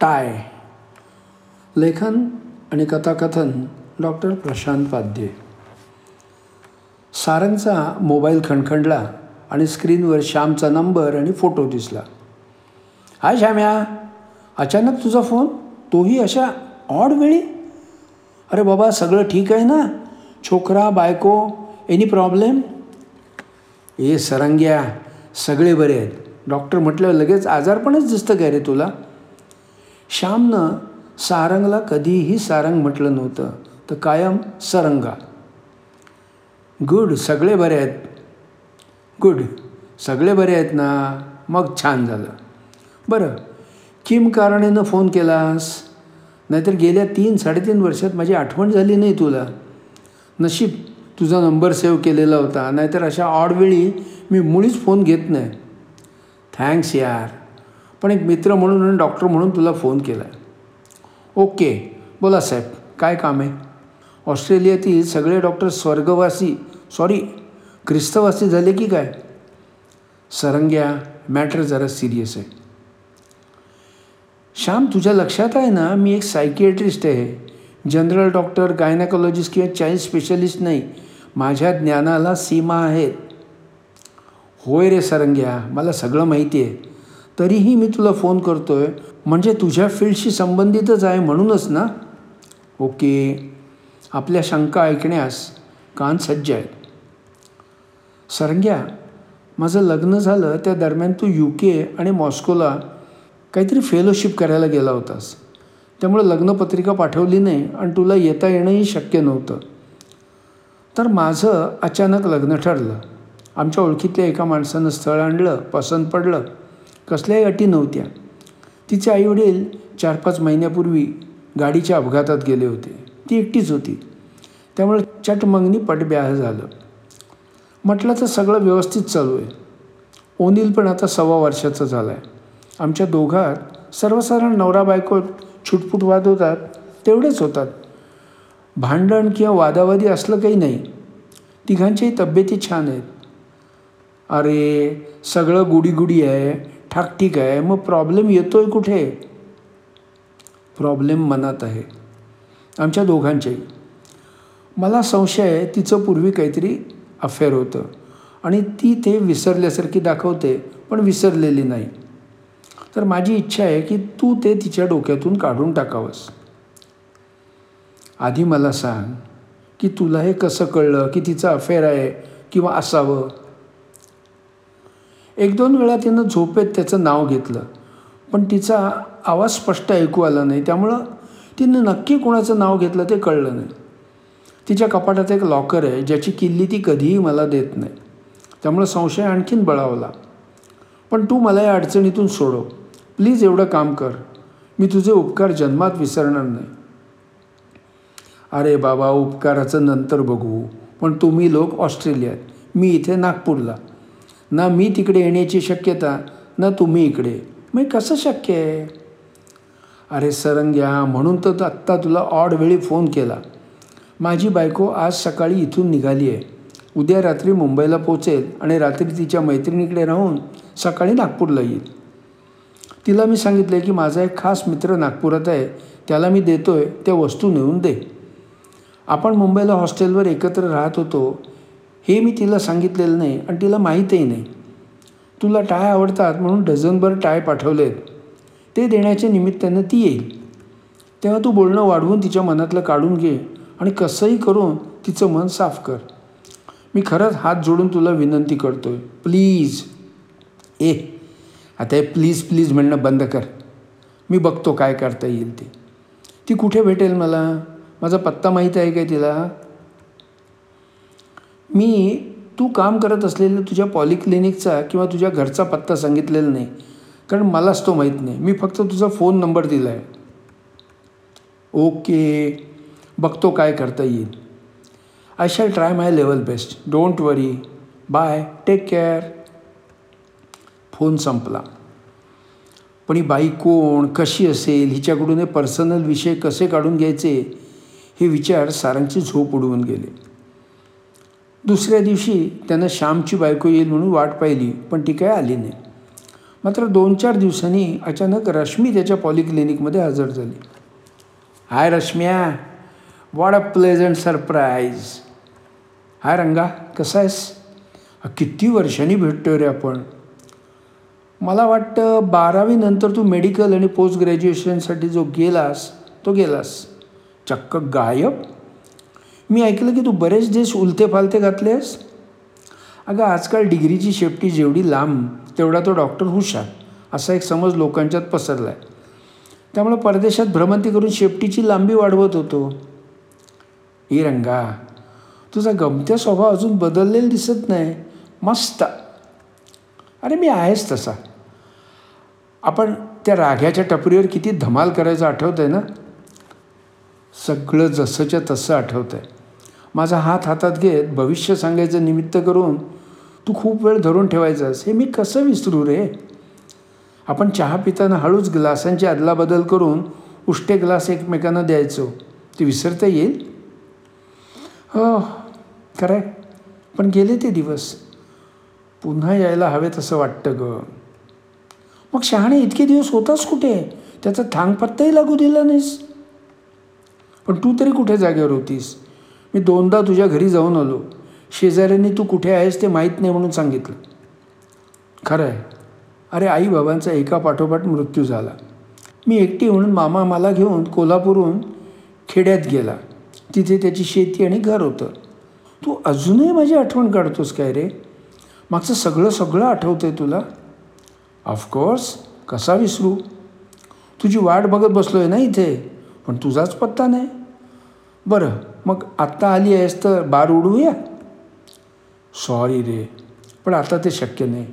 Tie. लेखन आणि कथाकथन डॉक्टर प्रशांत पाध्ये सारंगचा मोबाईल खणखणला आणि स्क्रीनवर श्यामचा नंबर आणि फोटो दिसला. हाय श्याम्या अचानक तुझा फोन? तोही अशा ऑड वेळी? अरे बाबा सगळं ठीक आहे ना? छोकरा बायको एनी प्रॉब्लेम ए सरंग्या सगळे बरे आहेत. डॉक्टर म्हटलं लगेच आजारपणच दिसतं काय रे तुला? श्यामनं सारंगला कधीही सारंग म्हटलं नव्हतं तर कायम सरंगा. गुड सगळे बरे आहेत. गुड सगळे बरे आहेत ना? मग छान झालं. बरं किम कारणेनं फोन केलास? नाहीतर गेल्या तीन साडेतीन वर्षात माझी आठवण झाली नाही तुला. नशीब तुझा नंबर सेव्ह केलेला होता. नाहीतर अशा ऑडवेळी मी मुळीच फोन घेत नाही. थँक्स यार. पण एक मित्र म्हणून आणि डॉक्टर म्हणून तुला फोन केला आहे. ओके बोला साहेब काय काम आहे? ऑस्ट्रेलियातील सगळे डॉक्टर स्वर्गवासी सॉरी ख्रिस्तवासी झाले की काय? सरंग्या मॅटर जरा सिरियस आहे. श्याम तुझ्या लक्षात आहे ना मी एक सायकिएट्रिस्ट आहे. जनरल डॉक्टर गायनाकॉलॉजिस्ट किंवा चाइल्ड स्पेशलिस्ट नाही. माझ्या ज्ञानाला सीमा आहेत. होय रे सरंग्या मला सगळं माहिती आहे. तरीही मी तुला फोन करतो आहे म्हणजे तुझ्या फील्डशी संबंधितच आहे म्हणूनच ना? ओके. आपल्या शंका ऐकण्यास कान सज्ज आहेत. सरंग्या माझं लग्न झालं त्या दरम्यान तू यू के आणि मॉस्कोला काहीतरी फेलोशिप करायला गेला होतास. त्यामुळे लग्नपत्रिका पाठवली नाही आणि तुला येता येणंही शक्य नव्हतं. तर माझं अचानक लग्न ठरलं. आमच्या ओळखीतल्या एका माणसानं स्थळ आणलं पसंत पडलं. कसल्याही अटी नव्हत्या. तिचे आईवडील चार पाच महिन्यापूर्वी गाडीच्या अपघातात गेले होते. ती एकटीच होती. त्यामुळे चट मंगनी पटब्याह झालं. म्हटलं तर सगळं व्यवस्थित चालू आहे. ओनिल पण आता सव्वा वर्षाचा झाला आहे आमच्या दोघात सर्वसाधारण नवरा बायको छुटपुट वाद होतात तेवढेच होतात. भांडण किंवा वादावादी असलं काही नाही. तिघांच्याही तब्येती छान आहेत. अरे सगळं गुडीगुडी आहे. ठाक ठीक आहे मग प्रॉब्लेम येतो आहे कुठे? प्रॉब्लेम मनात आहे. आमच्या दोघांच्याही मला संशय आहे तिचं पूर्वी काहीतरी अफेअर होतं. आणि ती ते विसरल्यासारखी दाखवते पण विसरलेली नाही. तर माझी इच्छा आहे की तू ते तिच्या डोक्यातून काढून टाकावंस. आधी मला सांग की तुला हे कसं कळलं की तिचं अफेअर आहे किंवा असावं? एक दोन वेळा तिनं झोपेत त्याचं नाव घेतलं. पण तिचा आवाज स्पष्ट ऐकू आला नाही. त्यामुळं तिनं नक्की कोणाचं नाव घेतलं ते कळलं नाही. तिच्या कपाटात एक लॉकर आहे ज्याची किल्ली ती कधीही मला देत नाही. त्यामुळं संशय आणखीन बळावला. पण तू मला या अडचणीतून सोडव. प्लीज एवढं काम कर. मी तुझे उपकार जन्मात विसरणार नाही. अरे बाबा उपकाराचं नंतर बघू. पण तुम्ही लोक ऑस्ट्रेलियात. मी इथे नागपूरला. ना मी तिकडे येण्याची शक्यता ना तुम्ही इकडे. मग कसं शक्य आहे? अरे सरंग्या म्हणून तर आत्ता तुला ऑड वेळी फोन केला. माझी बायको आज सकाळी इथून निघाली आहे. उद्या रात्री मुंबईला पोचेल आणि रात्री तिच्या मैत्रिणीकडे राहून सकाळी नागपूरला येईल. तिला मी सांगितलं आहे की माझा एक खास मित्र नागपुरात आहे. त्याला मी देतो आहे त्या वस्तू नेऊन दे. आपण मुंबईला हॉस्टेलवर एकत्र राहत होतो. हे मी तिला सांगितलेलं नाही आणि तिला माहीतही नाही. तुला टाय आवडतात म्हणून डझनभर टाय पाठवले आहेत ते देण्याच्या निमित्तानं ती येईल. तेव्हा तू बोलणं वाढवून तिच्या मनातलं काढून घे आणि कसंही करून तिचं मन साफ कर. मी खरंच हात जोडून तुला विनंती करतो आहे प्लीज. ए आता हे प्लीज प्लीज म्हणणं बंद कर. मी बघतो काय करता येईल ते. ती कुठे भेटेल मला? माझा पत्ता माहीत आहे काय तिला? मी तू काम करत असलेल्या तुझ्या पॉलिक्लिनिकचा किंवा तुझ्या घरचा पत्ता सांगितलेला नाही. कारण मलाच तो माहीत नाही. मी फक्त तुझा फोन नंबर दिला आहे ओके बघतो काय करता येईल. I shall try my level best don't worry bye take care phone संपला. पण ही बाई कोण? कशी असेल? हिच्याकडून हे पर्सनल विषय कसे काढून घ्यायचे? हे विचार सारांची झोप उडवून गेले. दुसऱ्या दिवशी त्यानं श्यामची बायको येईल म्हणून वाट पाहिली पण ती काय आली नाही. मात्र दोन चार दिवसांनी अचानक रश्मी त्याच्या पॉलिक्लिनिकमध्ये हजर झाली. Hi रश्म्या what a pleasant surprise hi Ranga कसा आहेस? किती वर्षांनी भेटतोय रे आपण. मला वाटतं बारावीनंतर तू मेडिकल आणि पोस्ट ग्रॅज्युएशनसाठी जो गेलास तो गेलास. चक्क गायब. मी ऐकलं की तू बरेच देश उलते फालते घातलेस अगं आजकाल डिग्रीची शेपटी जेवढी लांब तेवढा तो डॉक्टर हुशार असा एक समज लोकांच्यात पसरला आहे त्यामुळे परदेशात भ्रमंती करून शेपटीची लांबी वाढवत होतो. ही रंगा तुझा गमत्या स्वभाव अजून बदललेला दिसत नाही. मस्त. अरे मी आहेस तसा. आपण त्या राघ्याच्या टपरीवर किती धमाल करायचं आठवतं आहे ना? सगळं जसंच्या तसं आठवतं आहे माझा हात हातात घेत भविष्य सांगायचं निमित्त करून तू खूप वेळ धरून ठेवायचास हे मी कसं विसरू रे? आपण चहा पिताना हळूच ग्लासांची अदलाबदल करून उष्टे ग्लास एकमेकांना द्यायचो. ते विसरता येईल? हो खरं आहे पण गेले ते दिवस. पुन्हा यायला हवे तसं वाटतं ग. मग शहाणे इतके दिवस होतास कुठे? त्याचा थांगपत्ताही लागू दिला नाहीस. पण तू तरी कुठे जागेवर होतीस? मी दोनदा तुझ्या घरी जाऊन आलो. शेजाऱ्यांनी तू कुठे आहेस ते माहीत नाही म्हणून सांगितलं. खरं आहे अरे आई बाबांचा एका पाठोपाठ मृत्यू झाला. मी एकटी म्हणून मामा मला घेऊन कोल्हापूरहून खेड्यात गेला. तिथे त्याची शेती आणि घर होतं. तू अजूनही माझी आठवण काढतोस काय रे? मागचं सगळं सगळं आठवतं आहे तुला ऑफकोर्स कसा विसरू? तुझी वाट बघत बसलो आहे ना इथे. पण तुझाच पत्ता नाही. बरं मग आत्ता आली आहेस तर बार उडवूया सॉरी रे पण आता ते शक्य नाही.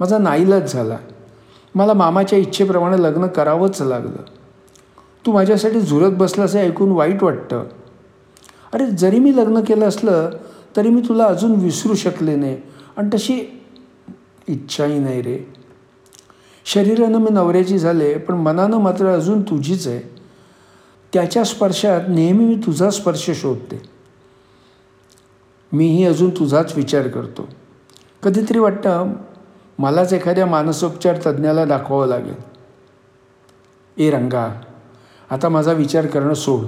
माझा नाईलाज झाला. मला मामाच्या इच्छेप्रमाणे लग्न करावंच लागलं. तू माझ्यासाठी झुरत बसलास हे ऐकून वाईट वाटतं. अरे जरी मी लग्न केलं असलं तरी मी तुला अजून विसरू शकले नाही. आणि तशी इच्छाही नाही रे. शरीरानं मी नवऱ्याची झाले पण मनानं मात्र अजून तुझीच आहे. त्याच्या स्पर्शात नेहमी मी तुझा स्पर्श शोधते. मीही अजून तुझाच विचार करतो. कधीतरी वाटतं मलाच एखाद्या मानसोपचार तज्ज्ञाला दाखवावं लागेल. ए रंगा आता माझा विचार करणं सोड.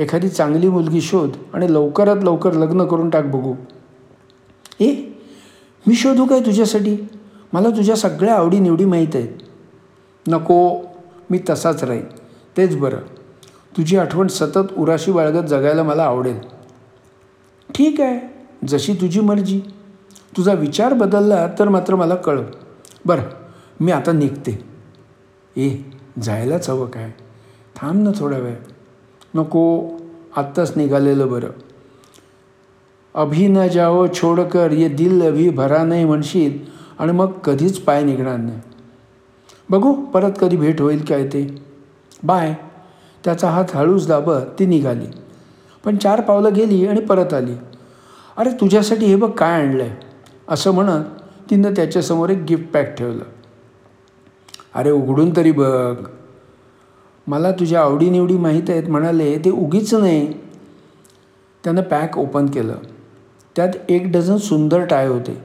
एखादी चांगली मुलगी शोध आणि लवकरात लवकर लग्न करून टाक बघू. ए मी शोधू काय तुझ्यासाठी? मला तुझ्या सगळ्या आवडीनिवडी माहीत आहेत. नको मी तसाच राहीन. तेच बरं. तुझी आठवण सतत उराशी बाळगत जगायला मला आवडेल. ठीक आहे जशी तुझी मर्जी. तुझा विचार बदलला तर मात्र मला कळव. बरं मी आता निघते. ए जायलाच हवं काय? थांब ना थोडा वेळ. नको आत्ताच निघालेलं बरं. अभि न जाओ छोडकर ये दिल अभि भरा नाही म्हणशील आणि मग कधीच पाय निघणार नाही. बघू परत कधी भेट होईल काय ते. बाय. त्याचा हात हळूच दाबत ती निघाली. पण चार पावलं गेली आणि परत आली. अरे तुझ्यासाठी हे बघ काय आणलं आहे असं म्हणत तिनं त्याच्यासमोर एक गिफ्ट पॅक ठेवलं. अरे उघडून तरी बघ. मला तुझ्या आवडीनिवडी माहीत आहेत म्हणाले ते उगीच नाही. त्यानं पॅक ओपन केलं. त्यात एक डझन सुंदर टाय होते.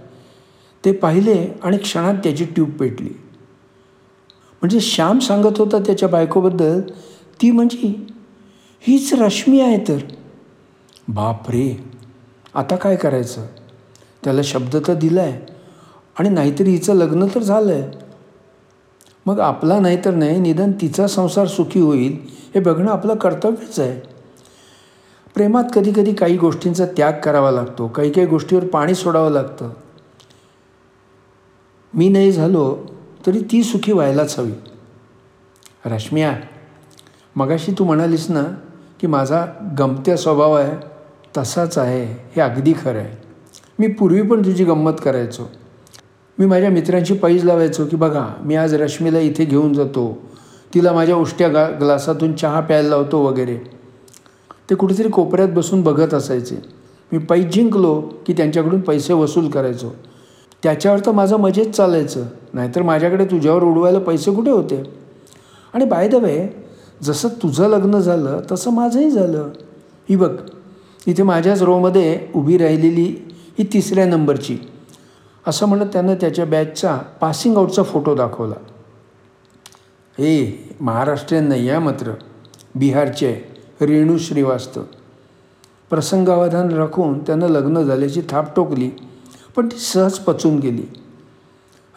ते पाहिले आणि क्षणात त्याची ट्यूब पेटली. म्हणजे श्याम सांगत होता त्याच्या बायकोबद्दल ती म्हणजे हीच रश्मी आहे तर. बाप रे आता काय करायचं? त्याला शब्द तर दिला आहे आणि नाहीतरी हिचं लग्न तर झालं आहे मग आपला नाहीतर नाही निदान तिचा संसार सुखी होईल हे बघणं आपलं कर्तव्यच आहे. प्रेमात कधी कधी काही गोष्टींचा त्याग करावा लागतो काही काही गोष्टीवर पाणी सोडावं लागतं. मी नाही झालो तरी ती सुखी व्हायलाच हवी. रश्मिया मगाशी तू म्हणालीस ना की माझा गमत्या स्वभाव आहे तसाच आहे हे अगदी खरं आहे. मी पूर्वी पण तुझी गंमत करायचो. मी माझ्या मित्रांशी पैज लावायचो की बघा मी आज रश्मीला इथे घेऊन जातो. तिला माझ्या उष्ट्या गा ग्लासातून चहा प्यायला लावतो वगैरे. ते कुठेतरी कोपऱ्यात बसून बघत असायचे. मी पैज जिंकलो की त्यांच्याकडून पैसे वसूल करायचो. त्याच्यावर तर माझं मजेत चालायचं नाहीतर माझ्याकडे तुझ्यावर उडवायला पैसे कुठे होते? आणि बाय द वे जसं तुझं लग्न झालं तसं माझंही झालं. ही बघ इथे माझ्याच रोमध्ये उभी राहिलेली ही तिसऱ्या नंबरची. असं म्हणत त्यानं त्याच्या बॅचचा पासिंग आऊटचा फोटो दाखवला. हे महाराष्ट्रीयन नाही आहे मात्र बिहारचे रेणू श्रीवास्तव. प्रसंगावधान राखून त्यानं लग्न झाल्याची थाप टोकली पण ती सहज पचून गेली.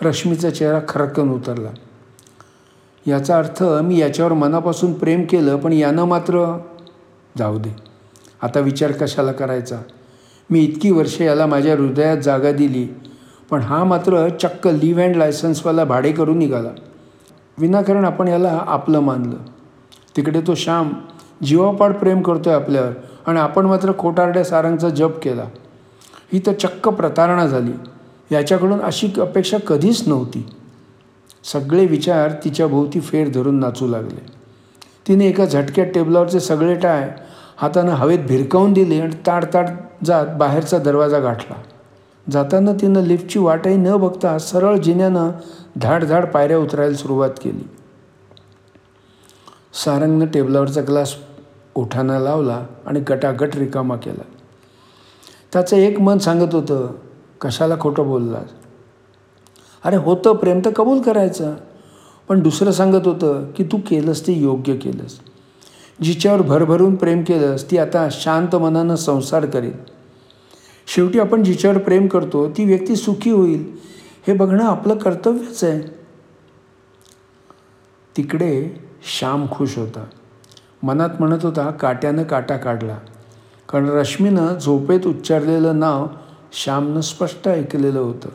रश्मीचा चेहरा खरकन उतरला. याचा अर्थ मी याच्यावर मनापासून प्रेम केलं पण यानं मात्र जाऊ दे. आता विचार कशाला करायचा? मी इतकी वर्षे याला माझ्या हृदयात जागा दिली पण हा मात्र चक्क लिव्ह अँड लायसन्सवाला भाडे करून निघाला. विनाकारण आपण याला आपलं मानलं. तिकडे तो श्याम जीवापाड प्रेम करतो आहे आपल्यावर आणि आपण मात्र खोटारड्या सारांचा जप केला. ही तर चक्क प्रतारणा झाली. याच्याकडून अशी अपेक्षा कधीच नव्हती. सगळे विचार तिच्या भोवती फेर धरून नाचू लागले. तिने एका झटक्यात टेबलावरचे सगळे टाय हातानं हवेत भिरकावून दिले आणि ताडताड जात बाहेरचा दरवाजा गाठला. जाताना तिनं लिफ्टची वाटही न बघता सरळ जिन्यानं धाड धाड पायऱ्या उतरायला सुरुवात केली. सारंगनं टेबलावरचा ग्लास ओठाना लावला आणि गटागट रिकामा केला. त्याचं एक मन सांगत होतं कशाला खोटं बोललास? अरे होतं प्रेम तर कबूल करायचं. पण दुसरं सांगत होतं की तू केलंस ते योग्य केलंस. जिच्यावर भरभरून प्रेम केलंस ती आता शांत मनानं संसार करेल. शेवटी आपण जिच्यावर प्रेम करतो ती व्यक्ती सुखी होईल. हे बघणं आपलं कर्तव्यच आहे. तिकडे श्याम खुश होता. मनात म्हणत होता काट्यानं काटा काढला. कारण रश्मीनं झोपेत उच्चारलेलं नाव श्यामनं स्पष्ट ऐकलेलं होतं.